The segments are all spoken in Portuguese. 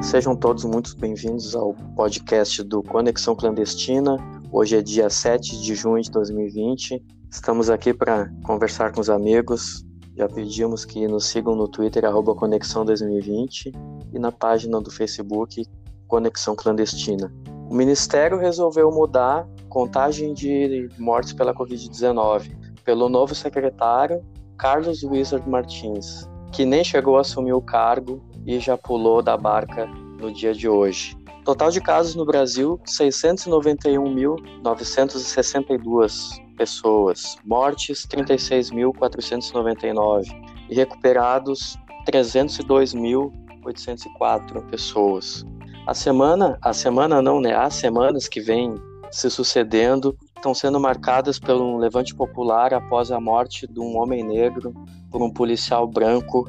Sejam todos muito bem-vindos ao podcast do Conexão Clandestina. Hoje é dia 7 de junho de 2020. Estamos aqui para conversar com os amigos. Já pedimos que nos sigam no Twitter, Conexão 2020 e na página do Facebook Conexão Clandestina. O Ministério resolveu mudar contagem de mortes pela Covid-19 pelo novo secretário Carlos Wizard Martins, que nem chegou a assumir o cargo e já pulou da barca no dia de hoje. Total de casos no Brasil: 691.962 pessoas, mortes 36.499 e recuperados 302.804 pessoas. A semana, a semana não, né? As semanas que vêm se sucedendo estão sendo marcadas pelo levante popular após a morte de um homem negro por um policial branco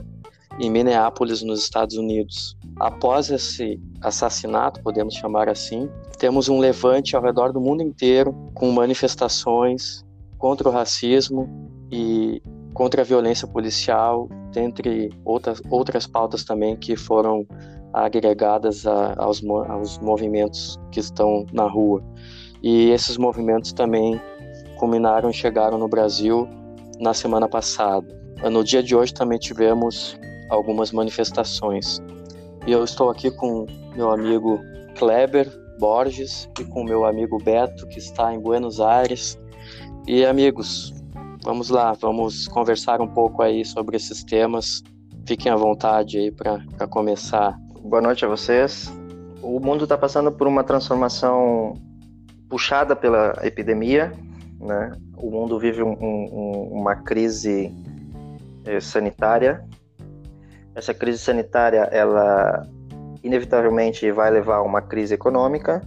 em Minneapolis, nos Estados Unidos. Após esse assassinato, podemos chamar assim, temos um levante ao redor do mundo inteiro com manifestações contra o racismo e contra a violência policial, dentre outras, outras pautas também que foram agregadas a, aos, aos movimentos que estão na rua. E esses movimentos também culminaram e chegaram no Brasil na semana passada. No dia de hoje também tivemos algumas manifestações. E eu estou aqui com meu amigo Kleber Borges e com meu amigo Beto, que está em Buenos Aires. E amigos, vamos lá, vamos conversar um pouco aí sobre esses temas. Fiquem à vontade aí para começar. Boa noite a vocês. O mundo está passando por uma transformação puxada pela epidemia, né? O mundo vive um, um, uma crise eh, sanitária essa crise sanitária, ela inevitavelmente vai levar a uma crise econômica.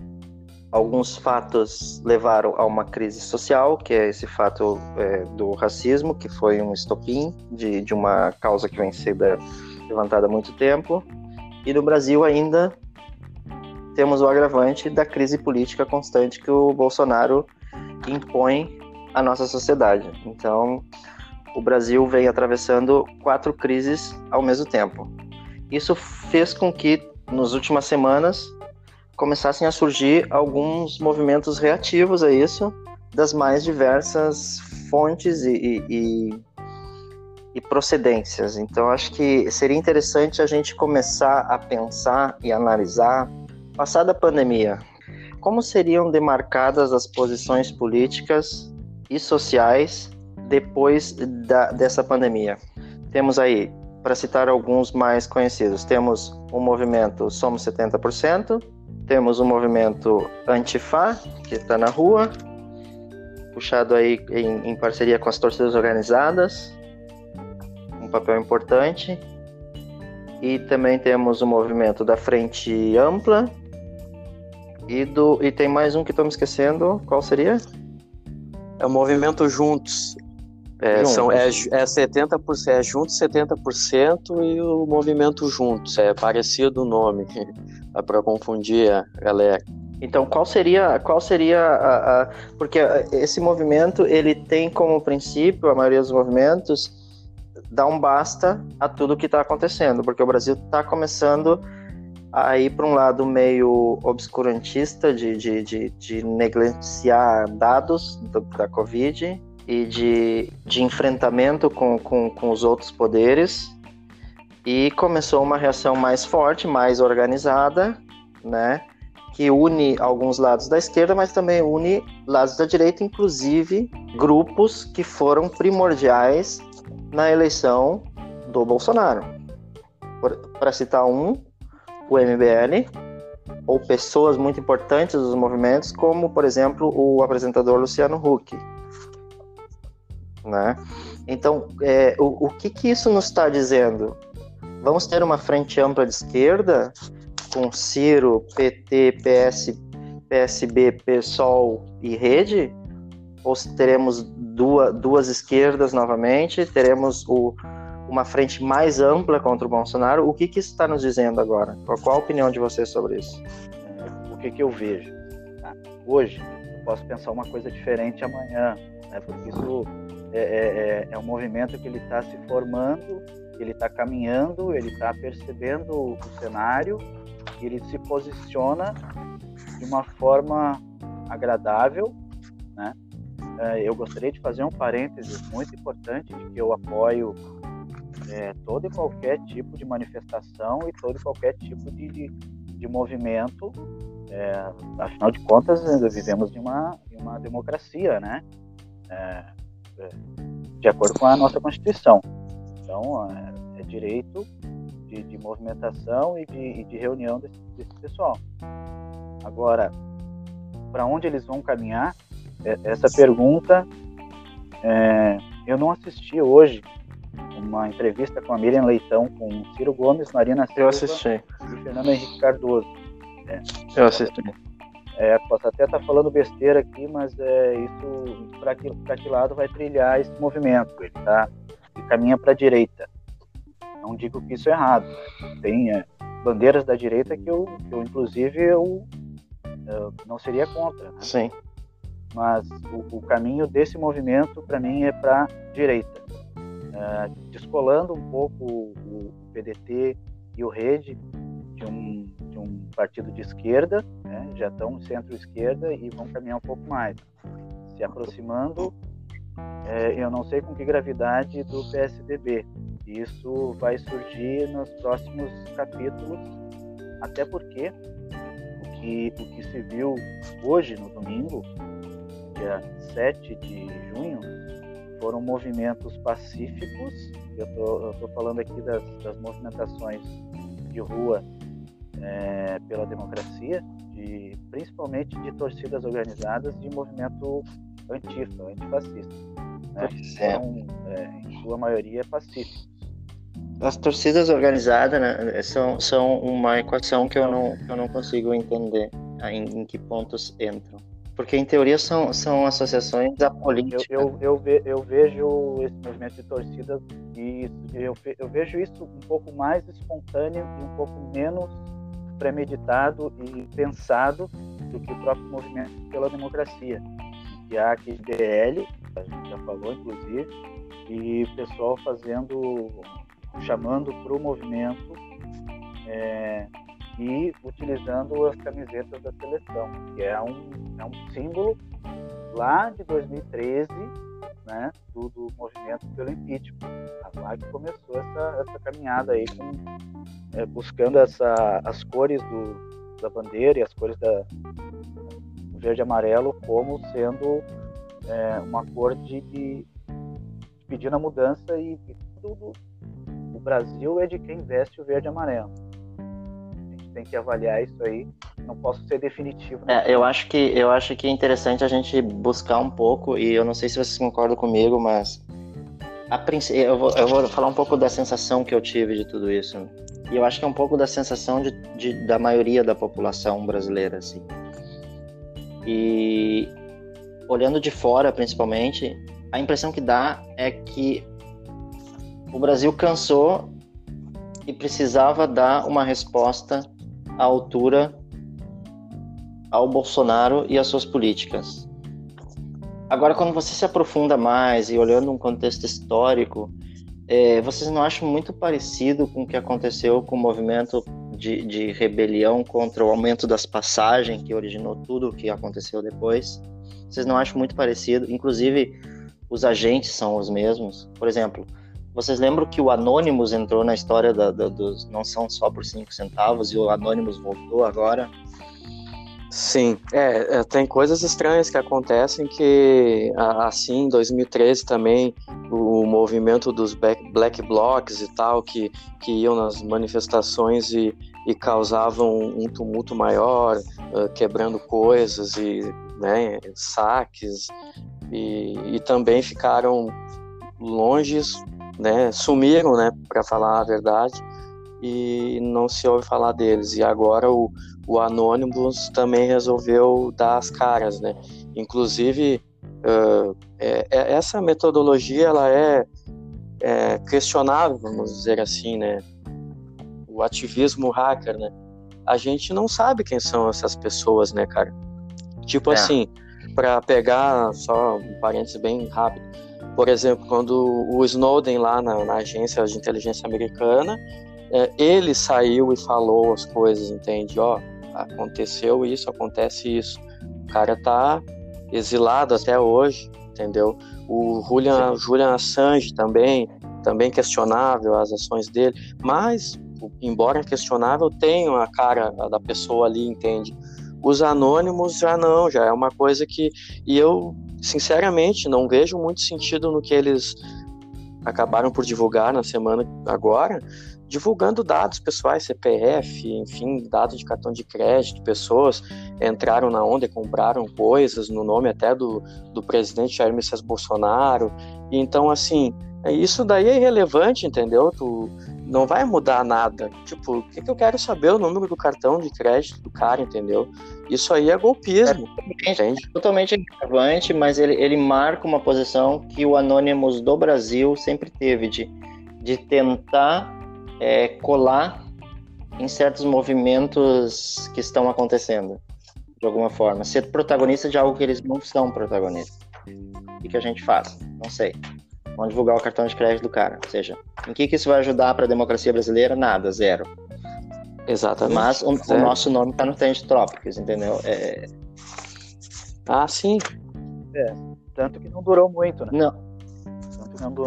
Alguns fatos levaram a uma crise social, que é esse fato é, do racismo, que foi um estopim de, de uma causa que vem sendo levantada há muito tempo. E no Brasil ainda temos o agravante da crise política constante que o Bolsonaro impõe à nossa sociedade. Então, o Brasil vem atravessando quatro crises ao mesmo tempo. Isso fez com que, nas últimas semanas, começassem a surgir alguns movimentos reativos a isso, das mais diversas fontes e, e, e procedências. Então, acho que seria interessante a gente começar a pensar e analisar, passada a pandemia, como seriam demarcadas as posições políticas e sociais depois da, dessa pandemia. Temos aí, para citar alguns mais conhecidos, temos o movimento Somos 70%, temos o movimento Antifa, que está na rua, puxado aí em, em parceria com as torcidas organizadas, um papel importante. E também temos o movimento da Frente Ampla, e, do, e tem mais um que estou me esquecendo, qual seria? É o movimento Juntos, é, são, é, é 70%, é juntos 70% e o movimento juntos, é parecido o nome, é para confundir a galera. Então, qual seria, qual seria a, a, porque esse movimento ele tem como princípio a maioria dos movimentos dar um basta a tudo que está acontecendo, porque o Brasil está começando a ir para um lado meio obscurantista de, de, de, de negligenciar dados do, da Covid e de, de enfrentamento com, com, com os outros poderes e começou uma reação mais forte, mais organizada, né? Que une alguns lados da esquerda, mas também une lados da direita, inclusive grupos que foram primordiais na eleição do Bolsonaro. Para citar um, o MBL, ou pessoas muito importantes dos movimentos, como, por exemplo, o apresentador Luciano Huck, né? Então, é, o, o que, que isso nos está dizendo? Vamos ter uma frente ampla de esquerda com Ciro, PT, PS, PSB, PSOL e Rede? Ou teremos duas, duas esquerdas novamente? Teremos o, uma frente mais ampla contra o Bolsonaro? O que, que isso está nos dizendo agora? Qual, a opinião de vocês sobre isso? O que, que eu vejo? Hoje, posso pensar uma coisa diferente amanhã, né? Porque isso é, é, é, é um movimento que ele está se formando, ele está caminhando, ele está percebendo o cenário, ele se posiciona de uma forma agradável, né? É, eu gostaria de fazer um parênteses muito importante de que eu apoio é, todo e qualquer tipo de manifestação e todo e qualquer tipo de, de, de movimento. É, afinal de contas, vivemos em uma, em uma democracia, né? É, é, de acordo com a nossa Constituição. Então, é, é direito de, de, movimentação e de, de reunião desse, desse, pessoal. Agora, para onde eles vão caminhar? É, essa pergunta, eu não assisti hoje uma entrevista com a Miriam Leitão, com Ciro Gomes, Marina Silva eu assisti. e Fernando Henrique Cardoso. É, eu assisti. É, posso até estar tá falando besteira aqui, mas é, isso para que, que lado vai trilhar esse movimento? Ele, tá, ele caminha para a direita. Não digo que isso é errado. Tem é, bandeiras da direita que eu, que eu inclusive, eu, eu, não seria contra. Né? Sim. Mas o, o caminho desse movimento, para mim, é para direita. É, descolando um pouco o, PDT e o Rede de um, de um partido de esquerda, né? já estão centro-esquerda e vão caminhar um pouco mais, se aproximando, é, eu não sei com que gravidade, do PSDB. Isso vai surgir nos próximos capítulos, até porque o que, o que se viu hoje, no domingo, dia 7 de junho, foram movimentos pacíficos. Eu estou falando aqui das, das movimentações de rua é, pela democracia, de, principalmente de torcidas organizadas de movimento antifa, antifascista. Né? Então, é, em sua maioria, pacíficos. As torcidas organizadas né, são, são uma equação que eu não, eu não consigo entender em, em que pontos entram. Porque, em teoria, são, são associações apolíticas. Eu, eu, eu, eu vejo esse movimento de torcida e eu, eu vejo isso um pouco mais espontâneo e um pouco menos premeditado e pensado do que o próprio movimento pela democracia. E há aqui DL, a gente já falou inclusive, e pessoal fazendo, chamando para o movimento é, e utilizando as camisetas da seleção, que é um, é um símbolo lá de 2013, né, do, do movimento pelo impeachment. Lá que começou essa, essa caminhada aí com é, buscando essa, as cores do, da bandeira e as cores da verde e amarelo como sendo é, uma cor de, de, pedindo a mudança e, e tudo o Brasil é de quem veste o verde e amarelo. Tem que avaliar isso aí. Não posso ser definitivo. Né? É, eu acho que eu acho que é interessante a gente buscar um pouco e eu não sei se vocês concordam comigo, mas a, eu, vou, eu vou falar um pouco da sensação que eu tive de tudo isso. E eu acho que é um pouco da sensação de, de, da maioria da população brasileira, assim. E olhando de fora, principalmente, a impressão que dá é que o Brasil cansou e precisava dar uma resposta à altura ao Bolsonaro e às suas políticas. Agora, quando você se aprofunda mais e olhando um contexto histórico, é, vocês não acham muito parecido com o que aconteceu com o movimento de, de rebelião contra o aumento das passagens, que originou tudo o que aconteceu depois? Vocês não acham muito parecido? Inclusive, os agentes são os mesmos. Por exemplo, vocês lembram que o Anonymous entrou na história da, da, dos não são só por cinco centavos e o Anonymous voltou agora? Sim, é, é, tem coisas estranhas que acontecem que, assim, em 2013 também, o movimento dos black blocs e tal, que, que iam nas manifestações e, e causavam um tumulto maior, uh, quebrando coisas e né, saques, e, e também ficaram longe, né, sumiram, né, para falar a verdade, e não se ouve falar deles. E agora o, o Anonymous também resolveu dar as caras, né? Inclusive, uh, é, é, essa metodologia ela é, é, questionável, vamos dizer assim, né? O ativismo hacker, né? A gente não sabe quem são essas pessoas, né, cara? Tipo é. assim, para pegar, só um parênteses bem rápido, por exemplo, quando o Snowden lá na, na agência de inteligência americana, é, ele saiu e falou as coisas, entende? Ó, aconteceu isso, acontece isso. O cara tá exilado até hoje, entendeu? O Julian, Julian Assange também, também questionável as ações dele, mas embora questionável, tem a cara da pessoa ali, entende? Os anônimos já não, já é uma coisa que. E eu, sinceramente, não vejo muito sentido no que eles acabaram por divulgar na semana agora, divulgando dados pessoais, CPF, enfim, dados de cartão de crédito, pessoas entraram na onda e compraram coisas no nome até do, do presidente Jair Messias Bolsonaro. Então, assim, isso daí é irrelevante, entendeu? Tu não vai mudar nada. Tipo, o que, que eu quero saber? O número do cartão de crédito do cara, entendeu? Isso aí é golpismo, é totalmente, totalmente relevante, mas ele, ele marca uma posição que o Anonymous do Brasil sempre teve, de, de tentar é, colar em certos movimentos que estão acontecendo, de alguma forma. Ser protagonista de algo que eles não são protagonistas. O que, a gente faz? Não sei. Vamos divulgar o cartão de crédito do cara. Ou seja, em que, que isso vai ajudar para a democracia brasileira? Nada, zero. Exatamente. Mas o, o nosso nome está no Trend Trópicos, entendeu? É... Ah, sim. É, tanto que não durou muito, né? Não,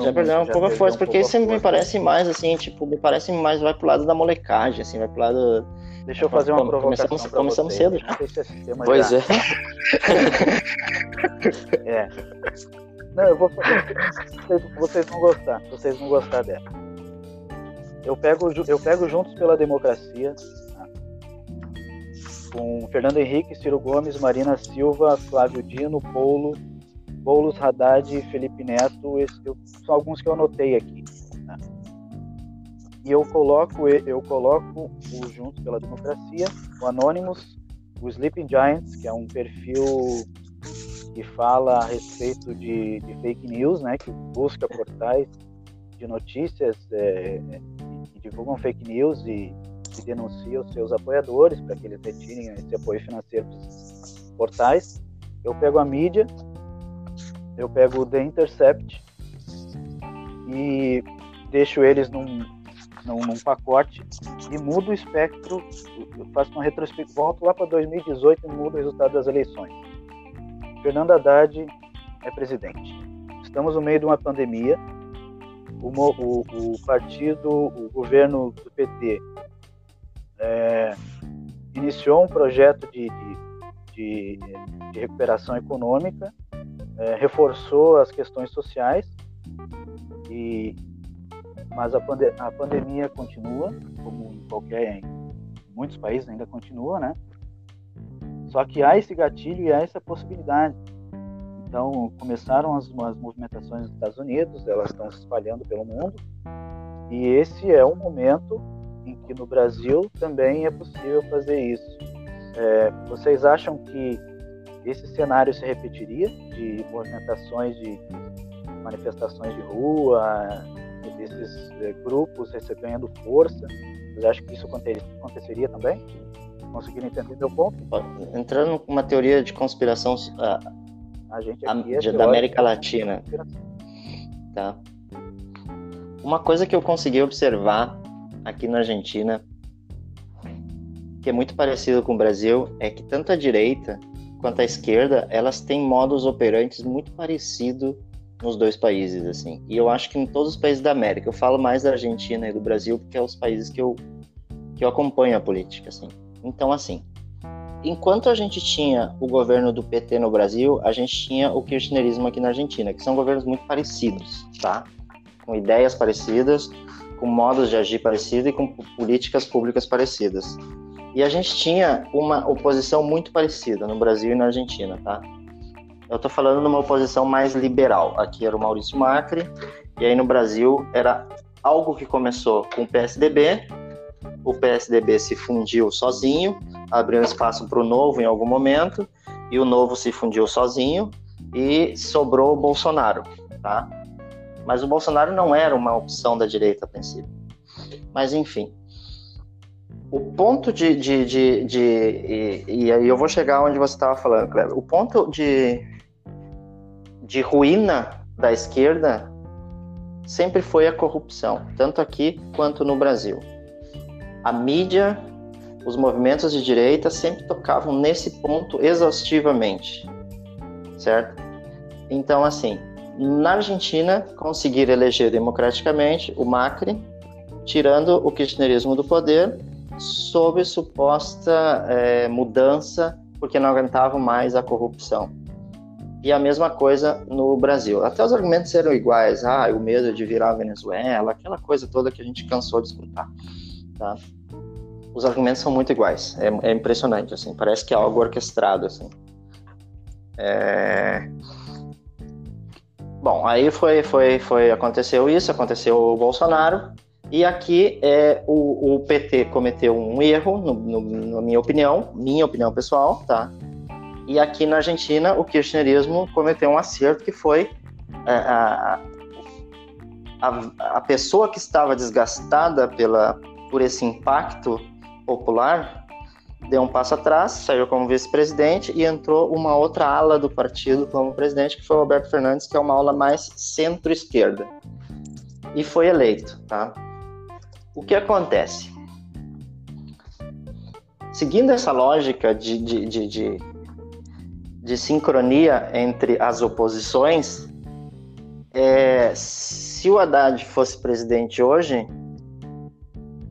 já perdeu um pouco a força, porque isso me parece mais assim, tipo, me parece mais vai pro lado da molecagem, assim, vai pro lado. Deixa eu fazer uma provocação. Começamos, começamos cedo já. Pois já... é. é. Não, eu vou. Vocês, vão gostar. Vocês vão gostar dela. Eu pego, eu pego Juntos pela Democracia. Tá? Com Fernando Henrique, Ciro Gomes, Marina Silva, Flávio Dino, Paulo, Boulos, Haddad Felipe Neto, esse, eu, são alguns que eu anotei aqui. Né? E eu coloco, eu coloco o Juntos pela Democracia, o Anonymous, o Sleeping Giants, que é um perfil que fala a respeito de, de fake news, né, que busca portais de notícias é, que divulgam fake news e, denuncia os seus apoiadores para que eles retirem esse apoio financeiro dos portais. Eu pego a mídia, eu pego o The Intercept e deixo eles num, num, num pacote e mudo o espectro, faço uma retrospectiva, volto lá para 2018 e mudo o resultado das eleições. Fernando Haddad é presidente. Estamos no meio de uma pandemia. O, o, o partido, o governo do PT é, iniciou um projeto de, de, de, de recuperação econômica é, reforçou as questões sociais, e, mas a, pande a pandemia continua, como em qualquer, em muitos países ainda continua, né? Só que há esse gatilho e há essa possibilidade. Então, começaram as, as movimentações nos Estados Unidos, elas estão se espalhando pelo mundo, e esse é um momento em que no Brasil também é possível fazer isso. É, vocês acham que esse cenário se repetiria de movimentações de manifestações de rua, desses é, grupos recebendo força. Vocês acham que isso aconteceria também? Conseguiram entender meu ponto? Entrando numa teoria de conspiração a, a gente a, é da América Latina. Tá. Uma coisa que eu consegui observar aqui na Argentina, que é muito parecido com o Brasil, é que tanto a direita quanto à esquerda, elas têm modos operantes muito parecido nos dois países, assim. E eu acho que em todos os países da América, eu falo mais da Argentina e do Brasil porque é os países que eu que eu acompanho a política, assim. Então, assim, enquanto a gente tinha o governo do PT no Brasil, a gente tinha o kirchnerismo aqui na Argentina, que são governos muito parecidos, tá? Com ideias parecidas, com modos de agir parecidos e com políticas públicas parecidas. E a gente tinha uma oposição muito parecida no Brasil e na Argentina, tá? Eu estou falando de uma oposição mais liberal. Aqui era o Maurício Macri, e aí no Brasil era algo que começou com o PSDB. O PSDB se fundiu sozinho, abriu espaço para o novo em algum momento, e o novo se fundiu sozinho e sobrou o Bolsonaro, tá? Mas o Bolsonaro não era uma opção da direita a princípio. Mas enfim, o ponto de. de, de, de e, e, aí eu vou chegar onde você estava falando, Cleber. O ponto de, de ruína da esquerda sempre foi a corrupção, tanto aqui quanto no Brasil. A mídia, os movimentos de direita sempre tocavam nesse ponto exaustivamente, certo? Então, assim, na Argentina, conseguiram eleger democraticamente o Macri, tirando o kirchnerismo do poder sob suposta é, mudança, porque não aguentavam mais a corrupção. E a mesma coisa no Brasil. Até os argumentos eram iguais. Ah, o medo de virar a Venezuela, aquela coisa toda que a gente cansou de escutar. Tá? Os argumentos são muito iguais. É, é impressionante, assim. Parece que é algo orquestrado, assim. É... Bom, aí foi, foi, foi, aconteceu isso, aconteceu o Bolsonaro, e aqui é, o, o PT cometeu um erro, no, no, na minha opinião, minha opinião pessoal, tá? E aqui na Argentina o kirchnerismo cometeu um acerto que foi é, a, a, a pessoa que estava desgastada pela, por esse impacto popular deu um passo atrás, saiu como vice-presidente e entrou uma outra ala do partido como presidente, que foi o Alberto Fernandes, que é uma ala mais centro-esquerda. E foi eleito, tá? O que acontece? Seguindo essa lógica de, de, de, de, de sincronia entre as oposições, é, se o Haddad fosse presidente hoje,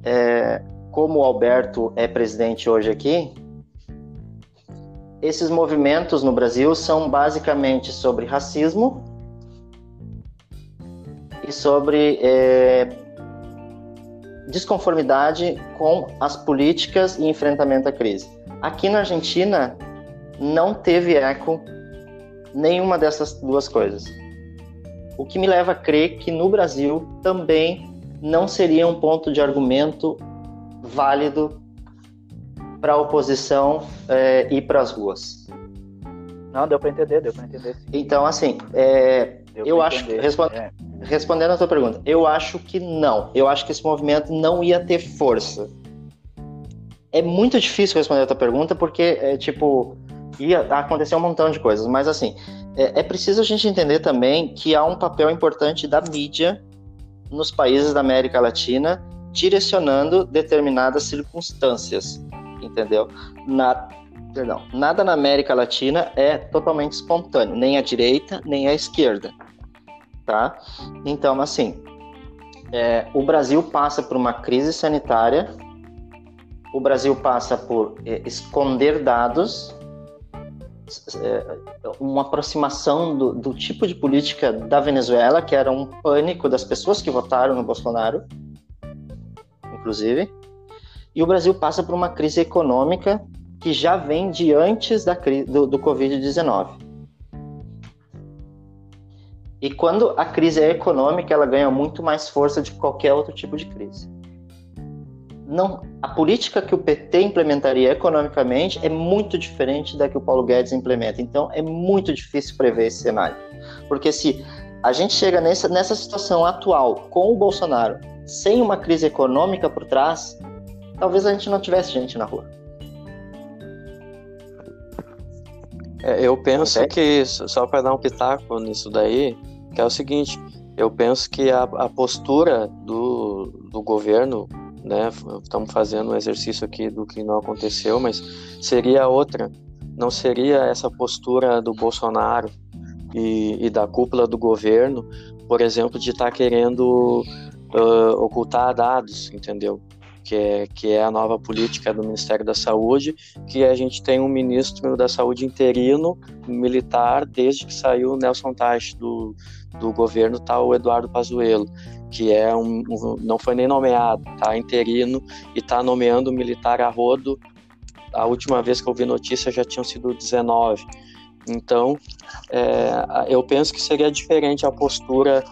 é, como o Alberto é presidente hoje aqui, esses movimentos no Brasil são basicamente sobre racismo e sobre é, desconformidade com as políticas e enfrentamento à crise. Aqui na Argentina não teve eco nenhuma dessas duas coisas. O que me leva a crer que no Brasil também não seria um ponto de argumento válido para a oposição é, ir para as ruas. Não, deu para entender, deu para entender. Sim. Então, assim, é, eu acho, responde, é respondendo a sua pergunta, eu acho que não. Eu acho que esse movimento não ia ter força. É muito difícil responder a tua pergunta porque, é, tipo, ia acontecer um montão de coisas. Mas, assim, é, é preciso a gente entender também que há um papel importante da mídia nos países da América Latina direcionando determinadas circunstâncias, entendeu? Na, perdão, nada na América Latina é totalmente espontâneo, nem a direita, nem a esquerda tá? Então, assim, é, o Brasil passa por uma crise sanitária, o Brasil passa por é, esconder dados, uma aproximação do, do, tipo de política da Venezuela, que era um pânico das pessoas que votaram no Bolsonaro, inclusive, e o Brasil passa por uma crise econômica que já vem de antes da, do, do Covid-19. E quando a crise é econômica, ela ganha muito mais força de qualquer outro tipo de crise. Não, a política que o PT implementaria economicamente é muito diferente da que o Paulo Guedes implementa. Então é muito difícil prever esse cenário. Porque se a gente chega nessa, nessa situação atual com o Bolsonaro, sem uma crise econômica por trás, talvez a gente não tivesse gente na rua. É, eu penso que, só para dar um pitaco nisso daí, que é o seguinte, eu penso que a, a postura do, do governo, né, estamos fazendo um exercício aqui do que não aconteceu, mas seria outra, não seria essa postura do Bolsonaro e, e da cúpula do governo, por exemplo, de estar tá querendo uh, ocultar dados, entendeu? Que é, que é a nova política do Ministério da Saúde, que a gente tem um ministro da Saúde interino, militar, desde que saiu Nelson Teich do, do governo está o Eduardo Pazuello, que é um, um, não foi nem nomeado, tá interino e está nomeando militar a rodo. A última vez que eu vi notícia já tinham sido 19. Então, é, eu penso que seria diferente a postura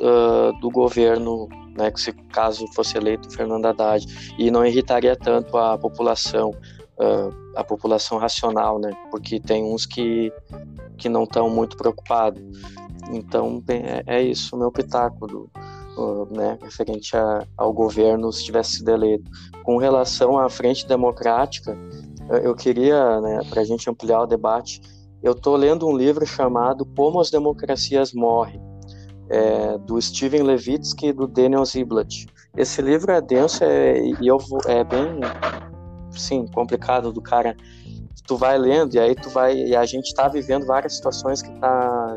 uh, do governo, né, que se caso fosse eleito Fernando Haddad, e não irritaria tanto a população, uh, a população racional, né, porque tem uns que, que não estão muito preocupados. Então é, é isso, meu pitaco do, né, referente a, ao governo se tivesse sido eleito. Com relação à frente democrática, eu queria, né, para a gente ampliar o debate, eu estou lendo um livro chamado Como as Democracias Morrem, é, do Steven Levitsky e do Daniel Ziblatt. Esse livro é denso é, e eu, é bem, sim, complicado do cara. Tu vai lendo e aí tu vai e a gente está vivendo várias situações que tá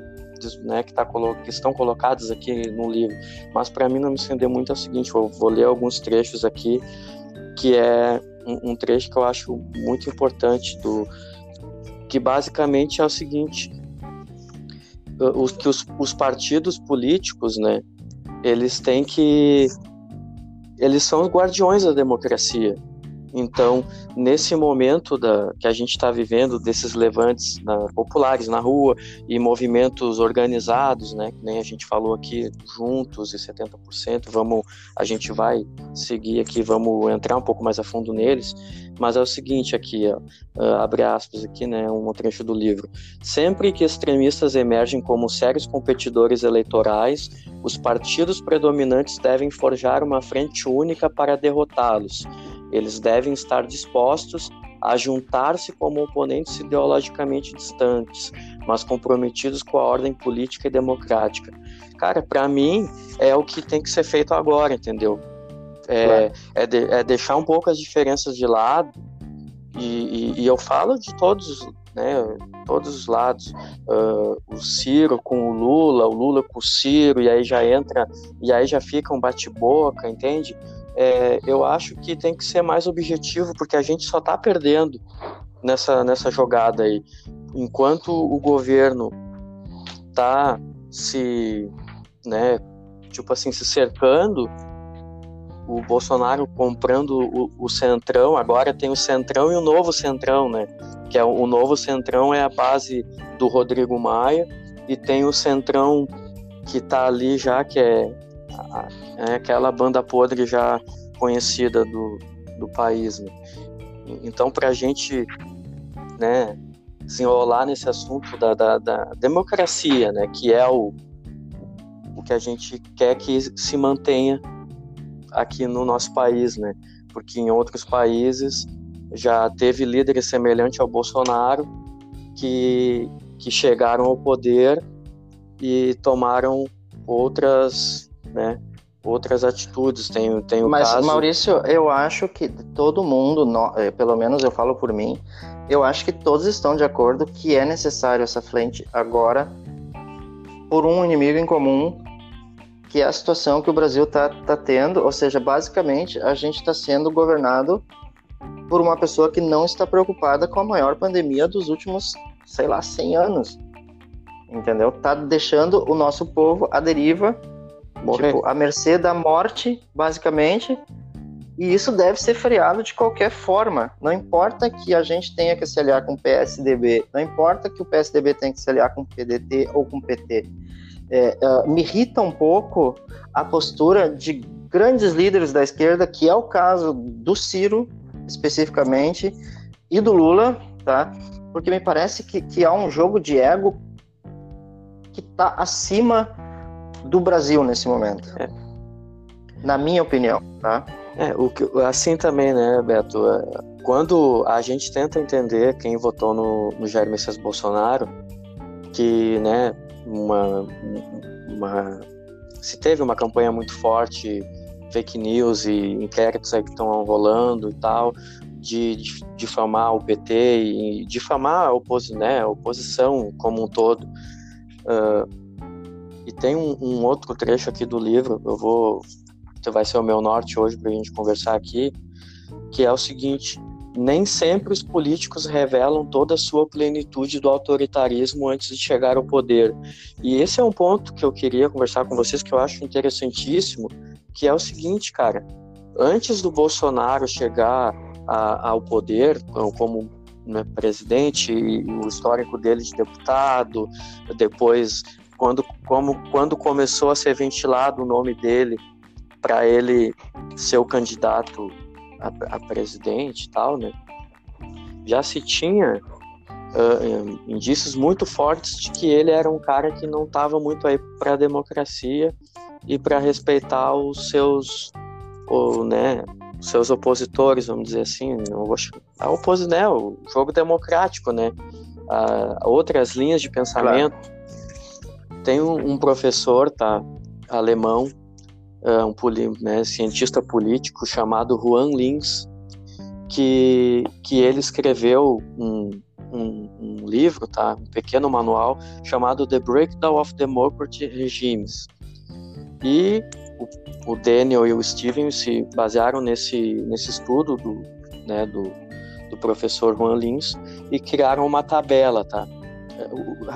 né, que, tá, que estão colocadas aqui no livro. Mas para mim não me estender muito é o seguinte, eu vou ler alguns trechos aqui, que é um, um trecho que eu acho muito importante do que basicamente é o seguinte, os, que os, os partidos políticos, né, eles têm que eles são os guardiões da democracia. Então, nesse momento da, que a gente está vivendo, desses levantes na, populares na rua e movimentos organizados, né, que nem a gente falou aqui, juntos e 70%, vamos, a gente vai seguir aqui, vamos entrar um pouco mais a fundo neles, mas é o seguinte aqui, ó, uh, abre aspas aqui, né, um trecho do livro. Sempre que extremistas emergem como sérios competidores eleitorais, os partidos predominantes devem forjar uma frente única para derrotá-los eles devem estar dispostos a juntar-se como oponentes ideologicamente distantes, mas comprometidos com a ordem política e democrática. Cara, para mim é o que tem que ser feito agora, entendeu? É, claro. é, de, é deixar um pouco as diferenças de lado e, e, e eu falo de todos, né, todos os lados. Uh, o Ciro com o Lula, o Lula com o Ciro, e aí já entra, e aí já fica um bate-boca, entende? É, eu acho que tem que ser mais objetivo, porque a gente só está perdendo nessa, nessa jogada aí. Enquanto o governo está se, né, tipo assim, se cercando, o Bolsonaro comprando o, o, Centrão, agora tem o Centrão e o novo Centrão, né? Que é o, novo Centrão é a base do Rodrigo Maia e tem o Centrão que está ali já, que é é aquela banda podre já conhecida do, do país. Né? Então, para a gente né, nesse assunto da, da, da, democracia, né, que é o, o que a gente quer que se mantenha aqui no nosso país, né? porque em outros países já teve líderes semelhantes ao Bolsonaro que, que chegaram ao poder e tomaram outras né, outras atitudes. Tem, tem o Mas, caso... Maurício, eu acho que todo mundo, eh, pelo menos eu falo por mim, eu acho que todos estão de acordo que é necessário essa frente agora por um inimigo em comum, que é a situação que o Brasil está tá tendo, ou seja, basicamente a gente está sendo governado por uma pessoa que não está preocupada com a maior pandemia dos últimos, sei lá, 100 anos. Entendeu? Tá deixando o nosso povo à deriva Morrer. Tipo, à mercê da morte, basicamente. E isso deve ser freado de qualquer forma. Não importa que a gente tenha que se aliar com o PSDB, não importa que o PSDB tenha que se aliar com o PDT ou com o PT. É, uh, me irrita um pouco a postura de grandes líderes da esquerda, que é o caso do Ciro, especificamente, e do Lula, tá? Porque me parece que, que há um jogo de ego que está acima do Brasil nesse momento. É. Na minha opinião, tá? É, o que, assim também, né, Beto? É, quando a gente tenta entender quem votou no, no Jair Messias Bolsonaro, que, né, uma, uma, se teve uma campanha muito forte, fake news e inquéritos aí que estão rolando e tal, de, de difamar o PT e difamar a, opos, né, a oposição como um todo. Uh, e tem um, um, outro trecho aqui do livro, eu vou. Que vai ser o meu norte hoje para a gente conversar aqui, que é o seguinte: nem sempre os políticos revelam toda a sua plenitude do autoritarismo antes de chegar ao poder. E esse é um ponto que eu queria conversar com vocês que eu acho interessantíssimo, que é o seguinte, cara. Antes do Bolsonaro chegar a, ao poder como né, presidente, o histórico dele de deputado, depois quando, como, quando começou a ser ventilado o nome dele para ele ser o candidato a, a, presidente e tal, né? Já se tinha uh, indícios muito fortes de que ele era um cara que não estava muito aí para a democracia e para respeitar os seus, o, né, seus opositores, vamos dizer assim, a opos, né, o jogo democrático, né, a, outras linhas de pensamento. Claro. Tem um, um, professor, tá, alemão, uh, um né, cientista político chamado Juan Linz, que, que ele escreveu um, um, um, livro, tá? um pequeno manual chamado The Breakdown of Democracy Regimes. E o, o Daniel e o Steven se basearam nesse, nesse estudo do, né, do, do professor Juan Lins e criaram uma tabela, tá?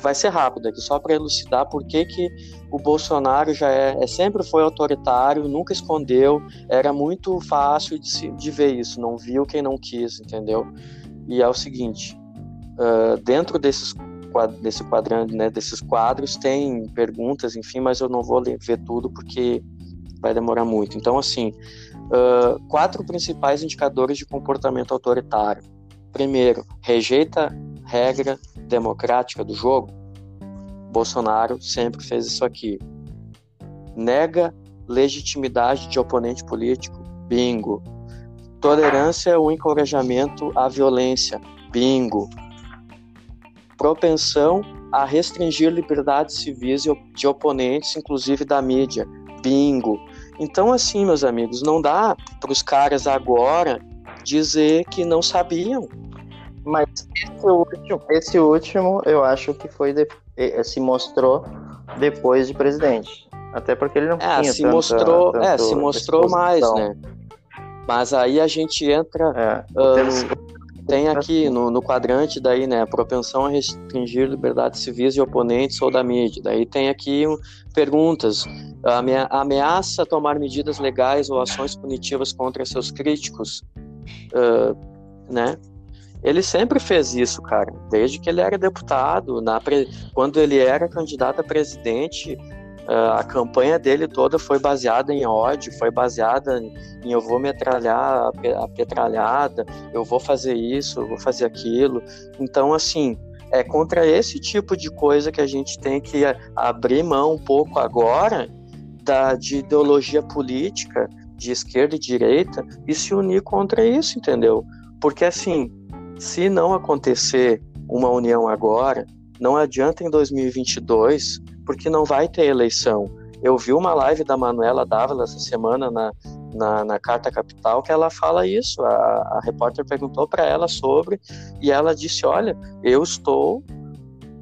Vai ser rápido aqui, só para elucidar por que, que o Bolsonaro já é, é, sempre foi autoritário, nunca escondeu, era muito fácil de, se, de ver isso, não viu quem não quis, entendeu? E é o seguinte, uh, dentro desses desse quadrante, né, desses quadros tem perguntas, enfim, mas eu não vou ver tudo porque vai demorar muito. Então, assim, uh, quatro principais indicadores de comportamento autoritário. Primeiro, rejeita regra democrática do jogo, Bolsonaro sempre fez isso aqui. Nega legitimidade de oponente político, bingo. Tolerância ou encorajamento à violência, bingo. Propensão a restringir liberdades civis de oponentes, inclusive da mídia, bingo. Então, assim, meus amigos, não dá para os caras agora dizer que não sabiam, mas esse último, esse último eu acho que foi de, se mostrou depois de presidente. Até porque ele não é, tinha se tanta, mostrou, é, se mostrou mais, né? Mas aí a gente entra é, uh, tem aqui no, no quadrante daí, né, propensão a restringir liberdades civis de oponentes ou da mídia. Daí tem aqui perguntas, ameaça tomar medidas legais ou ações punitivas contra seus críticos, uh, né? Ele sempre fez isso, cara. Desde que ele era deputado, na pre... quando ele era candidato a presidente, a campanha dele toda foi baseada em ódio, foi baseada em eu vou metralhar a petralhada, eu vou fazer isso, eu vou fazer aquilo. Então, assim, é contra esse tipo de coisa que a gente tem que abrir mão um pouco agora da, de ideologia política de esquerda e direita e se unir contra isso, entendeu? Porque assim, se não acontecer uma união agora, não adianta em 2022, porque não vai ter eleição. Eu vi uma live da Manuela Dávila essa semana na, na, na Carta Capital que ela fala isso. A, a repórter perguntou para ela sobre e ela disse: Olha, eu estou.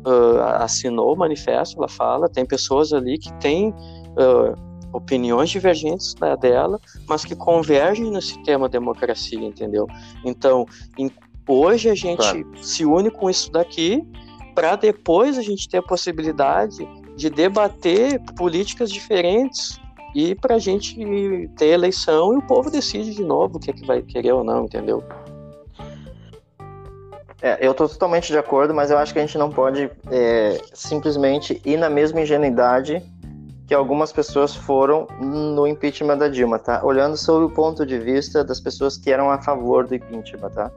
Uh, assinou o manifesto, ela fala. Tem pessoas ali que têm uh, opiniões divergentes da dela, mas que convergem nesse tema democracia, entendeu? Então, em, Hoje a gente claro. se une com isso daqui para depois a gente ter a possibilidade de debater políticas diferentes e para a gente ter eleição e o povo decide de novo o que é que vai querer ou não, entendeu? É, eu estou totalmente de acordo, mas eu acho que a gente não pode é, simplesmente ir na mesma ingenuidade que algumas pessoas foram no impeachment da Dilma, tá? Olhando sob o ponto de vista das pessoas que eram a favor do impeachment, tá?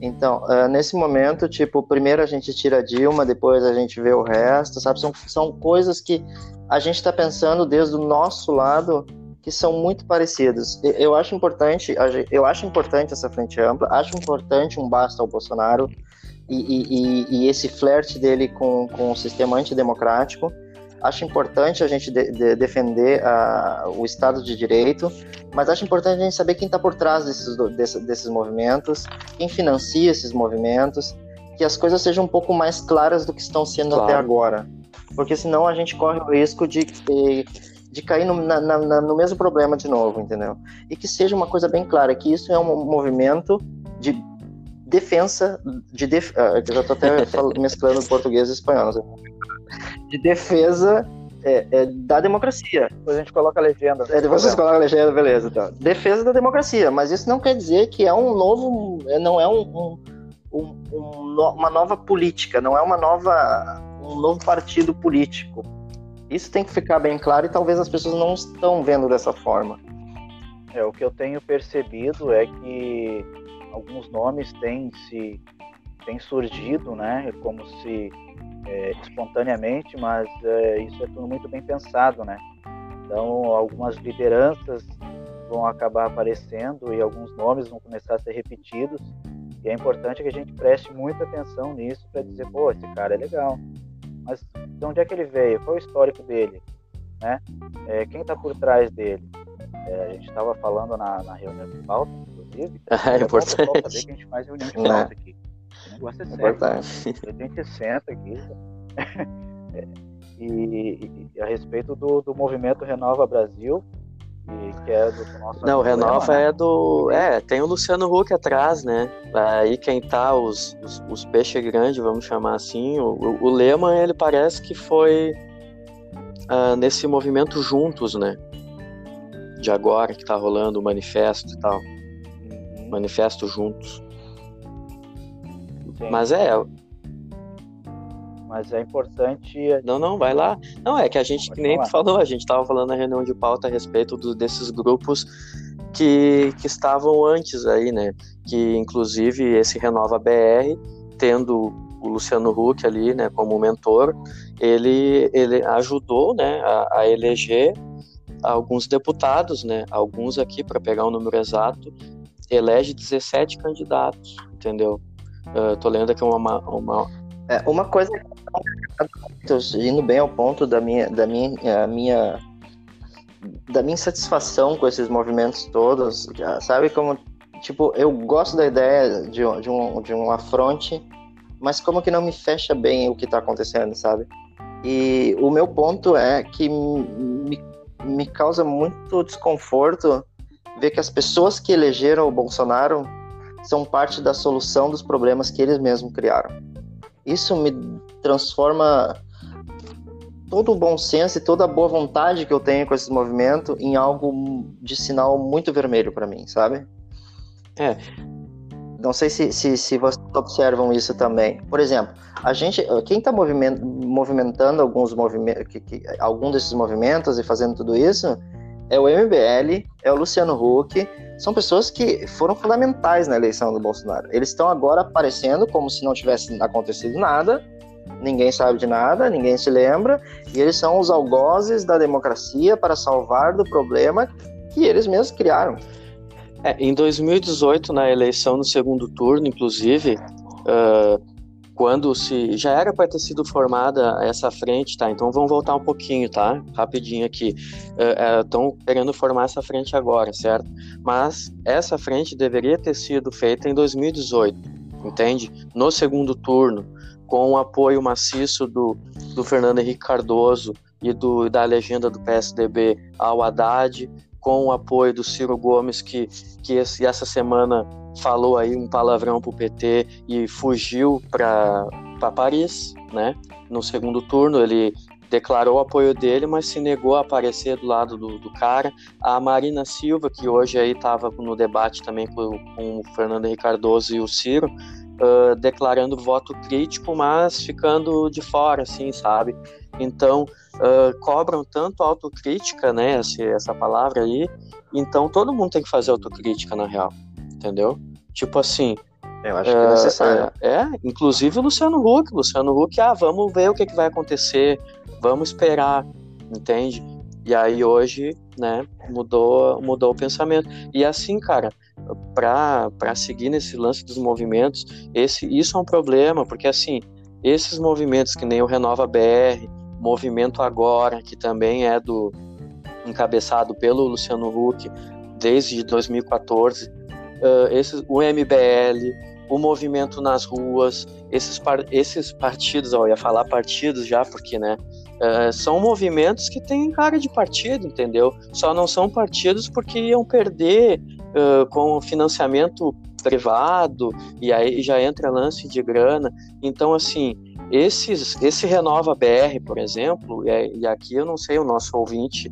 Então, uh, nesse momento, tipo, primeiro a gente tira a Dilma, depois a gente vê o resto, sabe? São, são coisas que a gente está pensando desde o nosso lado que são muito parecidas. Eu acho importante, eu acho importante essa frente ampla, acho importante um basta ao Bolsonaro e, e, e esse flerte dele com, com o sistema antidemocrático acho importante a gente de, de defender uh, o Estado de Direito, mas acho importante a gente saber quem está por trás desses, desses, desses movimentos, quem financia esses movimentos, que as coisas sejam um pouco mais claras do que estão sendo claro. até agora. Porque senão a gente corre o risco de, de, de cair no, na, na, no mesmo problema de novo, entendeu? E que seja uma coisa bem clara, que isso é um movimento de defesa, de def... Ah, eu já estou até mesclando português e espanhol, de defesa é, é, da democracia. Depois a gente coloca a legenda. É, depois vocês colocam a legenda, beleza. Então. Defesa da democracia, mas isso não quer dizer que é um novo, é, não é um, um, um, uma nova política, não é uma nova, um novo partido político. Isso tem que ficar bem claro e talvez as pessoas não estão vendo dessa forma. É, o que eu tenho percebido é que alguns nomes têm se têm surgido, né, como se é, espontaneamente, mas é, isso é tudo muito bem pensado, né? Então, algumas lideranças vão acabar aparecendo e alguns nomes vão começar a ser repetidos. E é importante que a gente preste muita atenção nisso para dizer, pô, esse cara é legal. Mas de onde é que ele veio? Qual é o histórico dele? Né? É, quem está por trás dele? É, a gente estava falando na, na, reunião de pauta, inclusive. É, é importante. saber que a gente faz reunião de pauta aqui. O negócio é sério. Importante. A gente senta aqui. É, e, e, a respeito do, do movimento Renova Brasil, que é do nosso Não, o Renova né? é do. É, tem o Luciano Huck atrás, né? Aí quem tá, os, os, os peixes grandes, vamos chamar assim. O, o, o Lema, ele parece que foi uh, nesse movimento juntos, né? De agora que tá rolando o manifesto e tal. Uhum. Manifesto juntos. Sim. Mas é, mas é importante. Não, não, vai lá. Não, é que a gente, que nem falou, a gente estava falando na reunião de pauta a respeito do, desses grupos que, que estavam antes aí, né? Que inclusive esse Renova BR, tendo o Luciano Huck ali, né, como mentor, ele, ele ajudou, né, a, a eleger alguns deputados, né? Alguns aqui, para pegar o número exato, elege 17 candidatos, entendeu? Uh, tô lendo aqui uma, uma, é, uma coisa indo bem ao ponto da minha, da minha, minha, da minha insatisfação com esses movimentos todos, sabe como, tipo, eu gosto da ideia de, de um, de um afronte, mas como que não me fecha bem o que está acontecendo, sabe? E o meu ponto é que me, me causa muito desconforto ver que as pessoas que elegeram o Bolsonaro são parte da solução dos problemas que eles mesmos criaram. Isso me transforma todo o bom senso e toda a boa vontade que eu tenho com esse movimento em algo de sinal muito vermelho para mim, sabe? É. Não sei se, se, se vocês observam isso também. Por exemplo, a gente, quem está movimentando alguns movimentos, algum desses movimentos e fazendo tudo isso é o MBL, é o Luciano Huck, são pessoas que foram fundamentais na eleição do Bolsonaro. Eles estão agora aparecendo como se não tivesse acontecido nada, ninguém sabe de nada, ninguém se lembra, e eles são os algozes da democracia para salvar do problema que eles mesmos criaram. É, em 2018, na eleição no segundo turno, inclusive, uh, quando se já era para ter sido formada essa frente, tá? Então vamos voltar um pouquinho, tá? Rapidinho aqui. Estão uh, uh, querendo formar essa frente agora, certo? Mas essa frente deveria ter sido feita em 2018, entende? No segundo turno, com o apoio maciço do, do Fernando Henrique Cardoso e do, da legenda do PSDB ao Haddad, com o apoio do Ciro Gomes, que, que esse, essa semana falou aí um palavrão pro PT e fugiu para Paris, né? No segundo turno ele declarou o apoio dele, mas se negou a aparecer do lado do, do cara. A Marina Silva, que hoje aí estava no debate também com, com, o Fernando Henrique Cardoso e o Ciro, uh, declarando voto crítico, mas ficando de fora, assim, sabe? Então, uh, cobram tanto autocrítica, né, essa, essa palavra aí, então todo mundo tem que fazer autocrítica, na real, entendeu? Tipo assim. Eu acho que é necessário. É, é, inclusive o Luciano Huck. Luciano Huck, ah, vamos ver o que, que vai acontecer, vamos esperar, entende? E aí hoje, né, mudou, mudou o pensamento. E assim, cara, para seguir nesse lance dos movimentos, esse, isso é um problema, porque assim, esses movimentos que nem o Renova BR, Movimento Agora, que também é do encabeçado pelo Luciano Huck desde 2014, uh, o MBL, o movimento nas ruas, esses, par, esses partidos, ó, eu ia falar partidos já, porque, né, uh, são movimentos que têm cara de partido, entendeu? Só não são partidos porque iam perder uh, com financiamento privado, e aí já entra lance de grana. Então, assim, esses, esse Renova BR, por exemplo, e, e aqui eu não sei o nosso ouvinte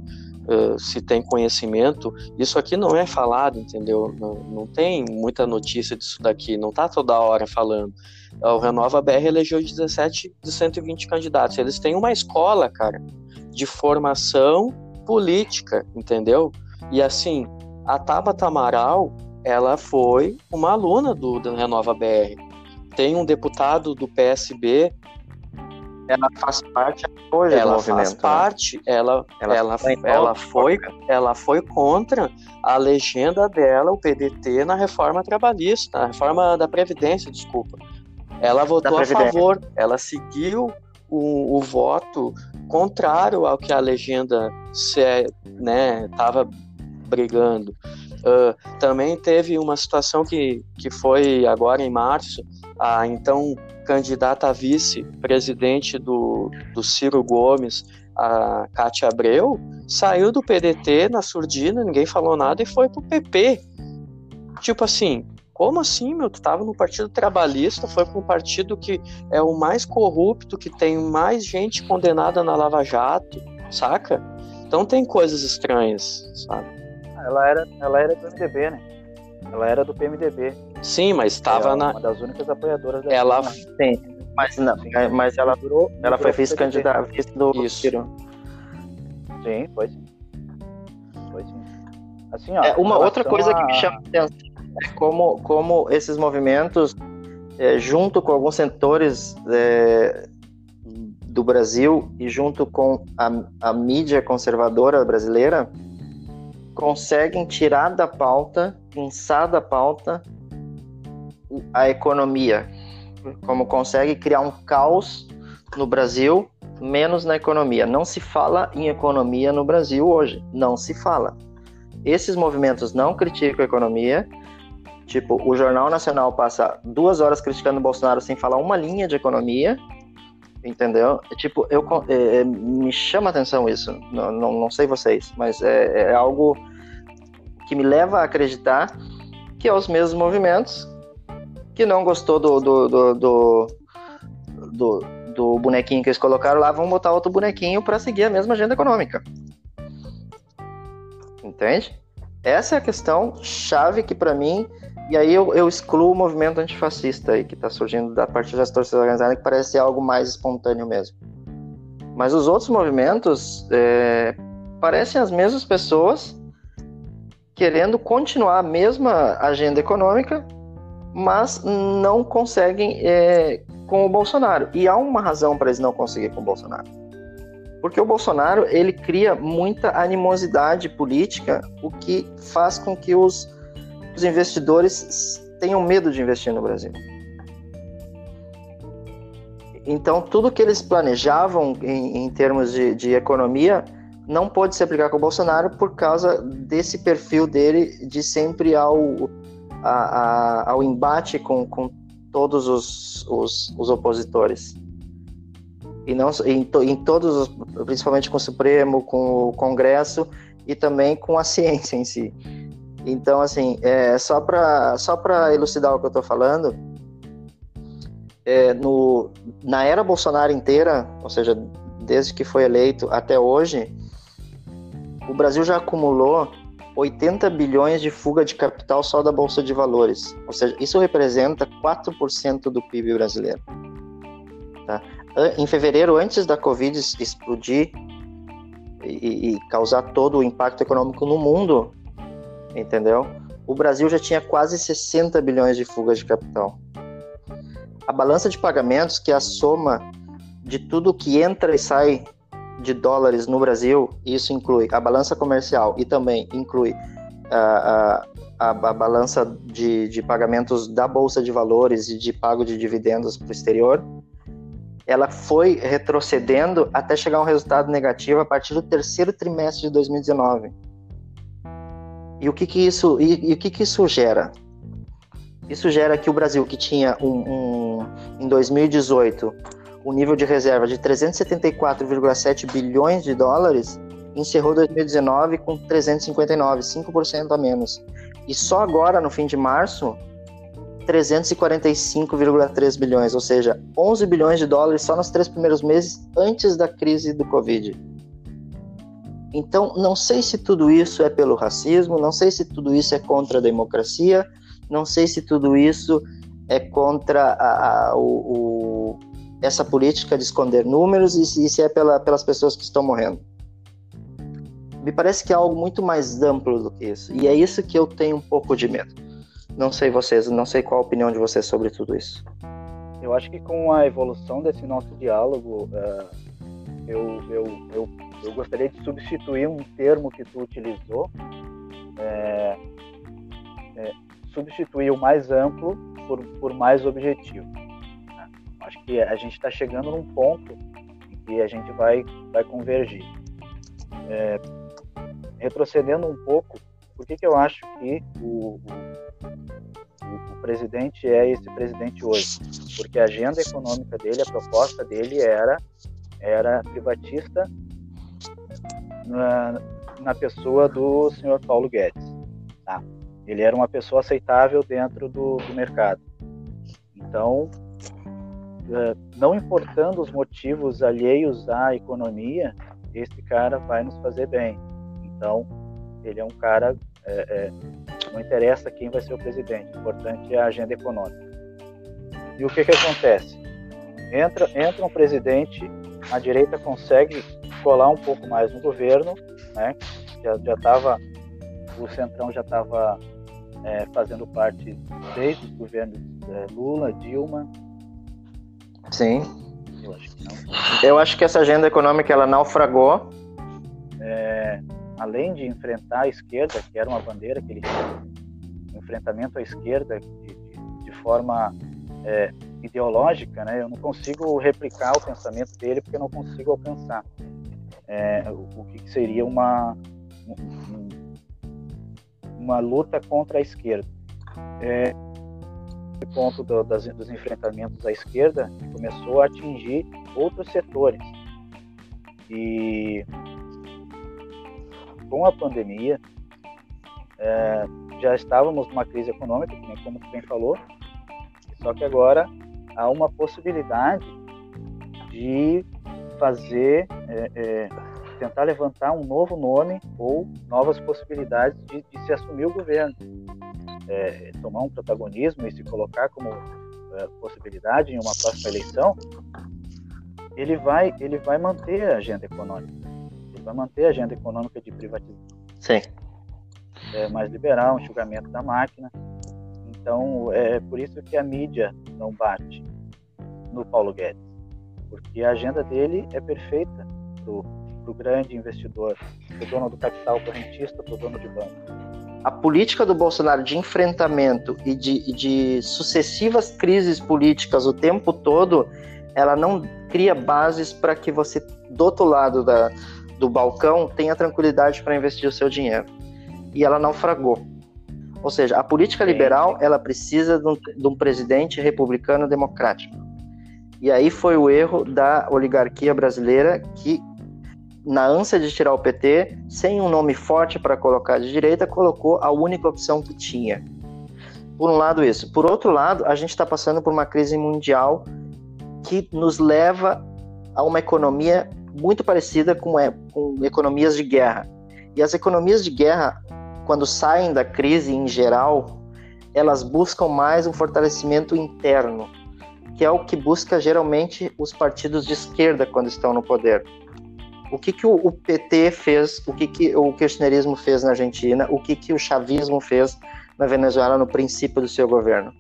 uh, se tem conhecimento, isso aqui não é falado, entendeu? Não, não tem muita notícia disso daqui, não tá toda hora falando. O Renova BR elegeu 17 de 120 candidatos. Eles têm uma escola, cara, de formação política, entendeu? E assim, a Tabata Amaral, ela foi uma aluna do, do Renova BR. Tem um deputado do PSB ela faz parte hoje ela faz né? parte, ela, Ela ela, foi ela, contra. foi, ela foi contra a legenda dela, o PDT, na reforma trabalhista, na reforma da Previdência, desculpa. Ela votou a favor, ela seguiu o, o voto contrário ao que a legenda estava né, tava brigando. Ah, também teve uma situação que, que foi agora em março, a então candidata a vice-presidente do, do Ciro Gomes, a Cátia Abreu, saiu do PDT na surdina, ninguém falou nada e foi pro PP. Tipo assim, como assim, meu? Tu tava no Partido Trabalhista, foi para um partido que é o mais corrupto, que tem mais gente condenada na Lava Jato, saca? Então tem coisas estranhas, sabe? Ela era, ela era do MDB, né? Ela era do PMDB. Sim, mas estava é na. uma das únicas apoiadoras da Ela. Sim, mas, não, Sim. mas ela, Durou- ela foi vice-candidata, vice do Isso. Ciro. Sim, foi sim. Foi sim. Assim, ó, É, uma outra coisa que a- me chama a atenção é como, como esses movimentos, é, junto com alguns setores é, do Brasil e junto com a, a mídia conservadora brasileira, conseguem tirar da pauta, pinçar da pauta a economia. Como consegue criar um caos no Brasil, menos na economia. Não se fala em economia no Brasil hoje. Não se fala esses movimentos não criticam a economia. Tipo, o Jornal Nacional passa duas horas criticando o Bolsonaro sem falar uma linha de economia, entendeu? É, Tipo, eu é, é, me chama atenção isso. Não, não, não sei vocês, mas é, é algo que me leva a acreditar que é os mesmos movimentos que não gostou do, do, do, do, do, do bonequinho que eles colocaram lá, vão botar outro bonequinho para seguir a mesma agenda econômica. Entende? Essa é a questão chave que para mim, e aí eu, eu excluo o movimento antifascista aí que está surgindo da partir das torcidas organizadas, que parece ser algo mais espontâneo mesmo. Mas os outros movimentos é, parecem as mesmas pessoas querendo continuar a mesma agenda econômica, mas não conseguem é, com o Bolsonaro. E há uma razão para eles não conseguirem com o Bolsonaro. Porque o Bolsonaro ele cria muita animosidade política, o que faz com que os, os investidores tenham medo de investir no Brasil. Então, tudo que eles planejavam em, em termos de, de economia não pôde se aplicar com o Bolsonaro por causa desse perfil dele de sempre ao, a, a, ao embate com, com todos os, os, os opositores e não em, to, em todos, os, principalmente com o Supremo, com o Congresso e também com a ciência em si. Então, assim, é, só para só para elucidar o que eu estou falando, é, no, na era Bolsonaro inteira, ou seja, desde que foi eleito até hoje, o Brasil já acumulou 80 bilhões de fuga de capital só da Bolsa de Valores. Ou seja, isso representa 4% do PIB brasileiro. Tá? Em fevereiro, antes da Covid explodir e, e causar todo o impacto econômico no mundo, entendeu? O Brasil já tinha quase 60 bilhões de fugas de capital. A balança de pagamentos, que é a soma de tudo que entra e sai de dólares no Brasil, isso inclui a balança comercial e também inclui a, a, a, a balança de, de pagamentos da Bolsa de Valores e de pago de dividendos para o exterior, ela foi retrocedendo até chegar a um resultado negativo a partir do terceiro trimestre de 2019. E o que que isso, e, e o que que isso gera? Isso gera que o Brasil, que tinha um, um em 2018 o nível de reserva de 374,7 bilhões de dólares, encerrou 2019 com 359, 5% a menos. E só agora, no fim de março, 345,3 bilhões, ou seja, 11 bilhões de dólares só nos três primeiros meses antes da crise do Covid. Então, não sei se tudo isso é pelo racismo, não sei se tudo isso é contra a democracia, não sei se tudo isso é contra a, a, o, essa política de esconder números e se, se é pela, pelas pessoas que estão morrendo. Me parece que é algo muito mais amplo do que isso. E é isso que eu tenho um pouco de medo. Não sei vocês, não sei qual a opinião de vocês sobre tudo isso. eu acho que com a evolução desse nosso diálogo, uh, eu, eu, eu, eu, gostaria de substituir um termo que tu utilizou, é, é, substituir o mais amplo por, por mais objetivo. Acho que a gente está chegando num ponto em que a gente vai, vai convergir. É, retrocedendo um pouco, por que, que eu acho que o, o, o presidente é esse presidente hoje? Porque a agenda econômica dele, a proposta dele era, era privatista na, na pessoa do senhor Paulo Guedes. Tá? Ele era uma pessoa aceitável dentro do, do mercado. Então, não importando os motivos alheios à economia, esse cara vai nos fazer bem. Então, ele é um cara, é, é, não interessa quem vai ser o presidente, o importante é a agenda econômica. E o que, que acontece? Entra, entra um presidente, a direita consegue colar um pouco mais no governo, né? já estava, o Centrão já estava é, fazendo parte desde os governos é, Lula, Dilma. Sim. Eu acho que não. Eu acho que essa agenda econômica ela naufragou. É, além de enfrentar a esquerda, que era uma bandeira que ele tinha, um enfrentamento à esquerda de, de, de forma é, ideológica, né? Eu não consigo replicar o pensamento dele porque eu não consigo alcançar é, o, o, que seria uma um, uma luta contra a esquerda. É, ponto do, das, dos enfrentamentos à esquerda começou a atingir outros setores. E com a pandemia, é, já estávamos numa crise econômica, como tu bem falou, só que agora há uma possibilidade de fazer, é, é, tentar levantar um novo nome ou novas possibilidades de, de se assumir o governo, é, tomar um protagonismo e se colocar como é, possibilidade em uma próxima eleição, ele vai, ele vai manter a agenda econômica vai manter a agenda econômica de privatização. Sim. É mais liberal, enxugamento da máquina. Então, é por isso que a mídia não bate no Paulo Guedes, porque a agenda dele é perfeita para o grande investidor, para o dono do capital correntista, para o dono de banco. A política do Bolsonaro de enfrentamento e de, de sucessivas crises políticas o tempo todo, ela não cria bases para que você, do outro lado da, do balcão tenha tranquilidade para investir o seu dinheiro. E ela naufragou. Ou seja, a política liberal ela precisa de um, de um presidente republicano democrático. E aí foi o erro da oligarquia brasileira que, na ânsia de tirar o PT, sem um nome forte para colocar de direita, colocou a única opção que tinha. Por um lado, isso. Por outro lado, a gente está passando por uma crise mundial que nos leva a uma economia muito parecida com, é, com economias de guerra. E as economias de guerra, quando saem da crise em geral, elas buscam mais um fortalecimento interno, que é o que busca geralmente os partidos de esquerda quando estão no poder. O que, que o, PT fez, o que, que o kirchnerismo fez na Argentina, o que, que o chavismo fez na Venezuela no princípio do seu governo?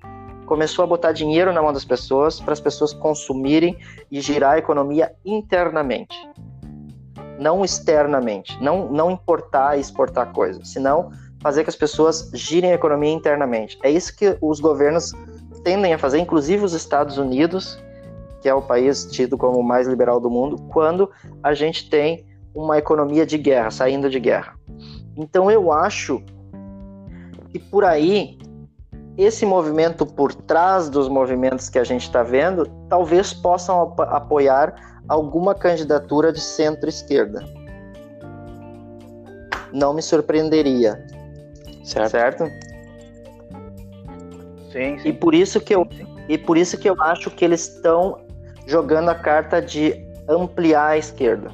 começou a botar dinheiro na mão das pessoas para as pessoas consumirem e girar a economia internamente, não externamente, não não importar e exportar coisas, senão fazer que as pessoas girem a economia internamente. É isso que os governos tendem a fazer, inclusive os Estados Unidos, que é o país tido como o mais liberal do mundo, quando a gente tem uma economia de guerra, saindo de guerra. Então eu acho que por aí esse movimento por trás dos movimentos que a gente está vendo talvez possam ap apoiar alguma candidatura de centro-esquerda. Não me surpreenderia. Certo? certo? Sim, sim. E por isso que eu e por isso que eu acho que eles estão jogando a carta de ampliar a esquerda.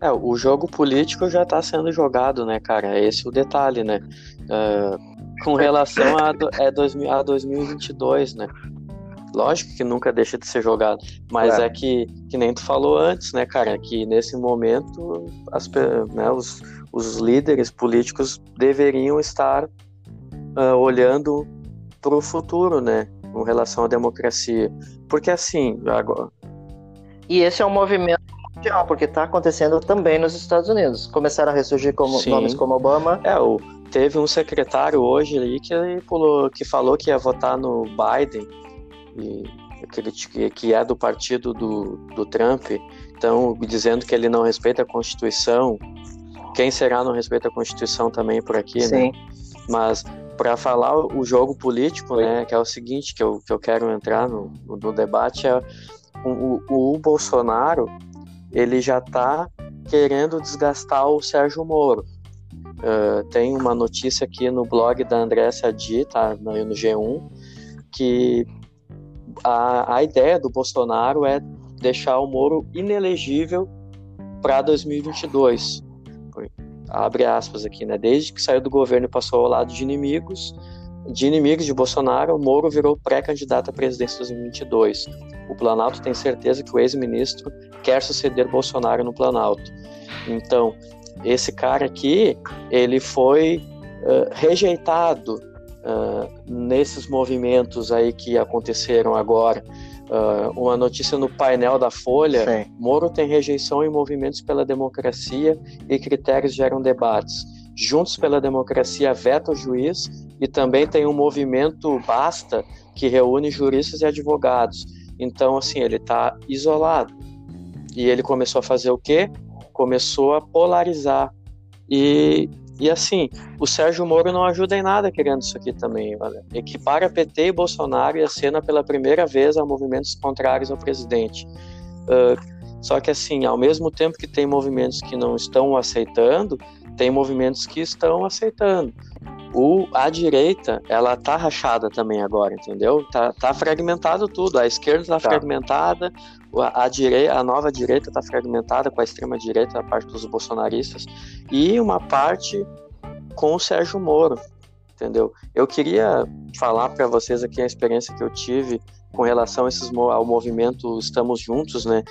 É, o jogo político já está sendo jogado, né, cara? É esse o detalhe, né? Uh, com relação a, é, a 2022, né? Lógico que nunca deixa de ser jogado, mas é, é que, que nem tu falou antes, né, cara, que nesse momento as, né, os, os líderes políticos deveriam estar uh, olhando para o futuro, né? Com relação à democracia. Porque assim, agora. E esse é um movimento mundial, porque está acontecendo também nos Estados Unidos. Começaram a ressurgir como, nomes como Obama. É, o, teve um secretário hoje aí que, pulou, que falou que ia votar no Biden, e, que, que é do partido do, do Trump, então dizendo que ele não respeita a Constituição. Quem será não respeita a Constituição também por aqui, né? Sim. né? Mas para falar o jogo político, né, que é o seguinte que eu, que eu quero entrar no, no debate é o, o, o Bolsonaro ele já está querendo desgastar o Sérgio Moro. Uh, tem uma notícia aqui no blog da André Sadi, tá no, no G1, que a, a ideia do Bolsonaro é deixar o Moro inelegível para 2022. Abre aspas aqui, né? Desde que saiu do governo e passou ao lado de inimigos, de inimigos de Bolsonaro, o Moro virou pré-candidato à presidência de 2022. O Planalto tem certeza que o ex-ministro quer suceder Bolsonaro no Planalto. Então, esse cara aqui, ele foi uh, rejeitado uh, nesses movimentos aí que aconteceram agora. Uh, uma notícia no painel da Folha: Sim. Moro tem rejeição em movimentos pela democracia e critérios geram debates. Juntos pela Democracia veta o juiz e também tem um movimento Basta que reúne juristas e advogados. Então, assim, ele está isolado. E ele começou a fazer o quê? Começou a polarizar. E, e assim, o Sérgio Moro não ajuda em nada querendo isso aqui também. Olha. Equipara PT e Bolsonaro e acena pela primeira vez a movimentos contrários ao presidente. Uh, só que assim, ao mesmo tempo que tem movimentos que não estão aceitando, tem movimentos que estão aceitando. O, a direita, ela tá rachada também agora, entendeu? Tá, tá fragmentado tudo. A esquerda tá, tá. fragmentada, a, a, direita, a nova direita tá fragmentada com a extrema direita, a parte dos bolsonaristas, e uma parte com o Sérgio Moro, entendeu? Eu queria falar para vocês aqui a experiência que eu tive com relação a esses, ao movimento Estamos Juntos, né?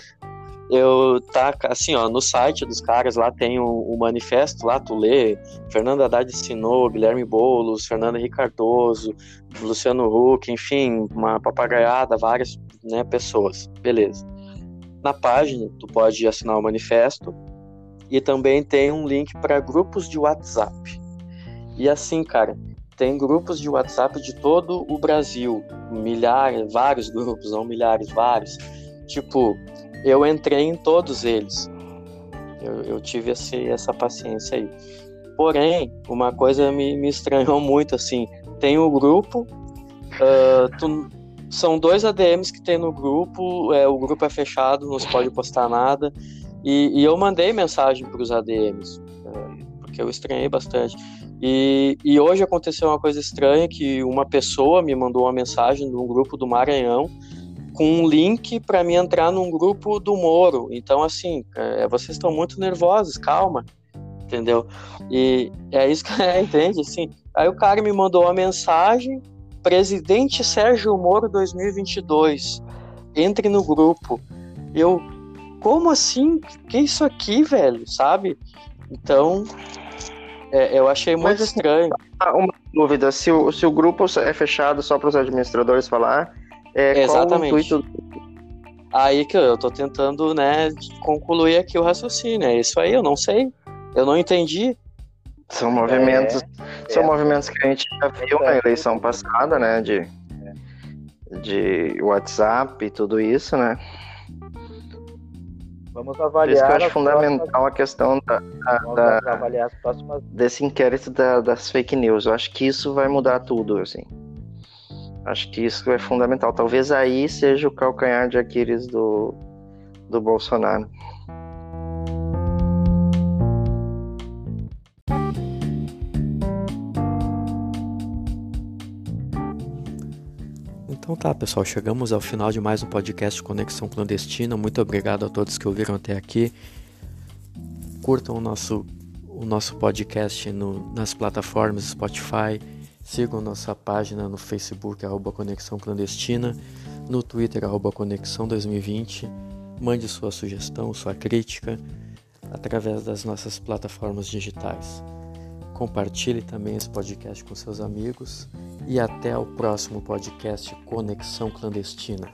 Eu tá assim, ó, no site dos caras lá tem o, o manifesto lá, tu lê, Fernando Haddad ensinou, Guilherme Boulos, Fernando Henrique Cardoso, Luciano Huck, enfim, uma papagaiada, várias né, pessoas, beleza. Na página, tu pode assinar o manifesto e também tem um link para grupos de WhatsApp. E assim, cara, tem grupos de WhatsApp de todo o Brasil, milhares, vários grupos, não milhares, vários. Tipo, eu entrei em todos eles. Eu, eu tive esse, essa paciência aí. Porém, uma coisa me, me estranhou muito, assim, tem o grupo, uh, tu, são dois ADMs que tem no grupo, é, o grupo é fechado, não se pode postar nada, e, e eu mandei mensagem para os ADMs, uh, porque eu estranhei bastante. E, e hoje aconteceu uma coisa estranha, que uma pessoa me mandou uma mensagem de um grupo do Maranhão, com um link para me entrar num grupo do Moro. Então, assim, é, vocês estão muito nervosos, calma, entendeu? E é isso que é, entende? Assim, aí o cara me mandou uma mensagem: Presidente Sérgio Moro 2022, entre no grupo. Eu, como assim? Que isso aqui, velho? Sabe? Então, é, eu achei muito Mas, assim, estranho. Uma dúvida: se o, se o grupo é fechado só para os administradores falar é, Exatamente. Qual o intuito... Aí que eu tô tentando, né, concluir aqui o raciocínio. É isso aí, eu não sei. Eu não entendi. São movimentos, é, são é. movimentos que a gente já viu na eleição passada, né, de, de WhatsApp e tudo isso, né? Vamos avaliar. Por isso que eu acho fundamental próximas... a questão da, da, da avaliar as próximas... desse inquérito da, das fake news. Eu acho que isso vai mudar tudo, assim. Acho que isso é fundamental. Talvez aí seja o calcanhar de Aquiles do, do Bolsonaro. Então tá, pessoal, chegamos ao final de mais um podcast Conexão Clandestina. Muito obrigado a todos que ouviram até aqui. Curtam o nosso, o nosso podcast no, nas plataformas Spotify, Sigam nossa página no Facebook, arroba Conexão Clandestina, no Twitter, arroba Conexão 2020. Mande sua sugestão, sua crítica através das nossas plataformas digitais. Compartilhe também esse podcast com seus amigos e até o próximo podcast Conexão Clandestina.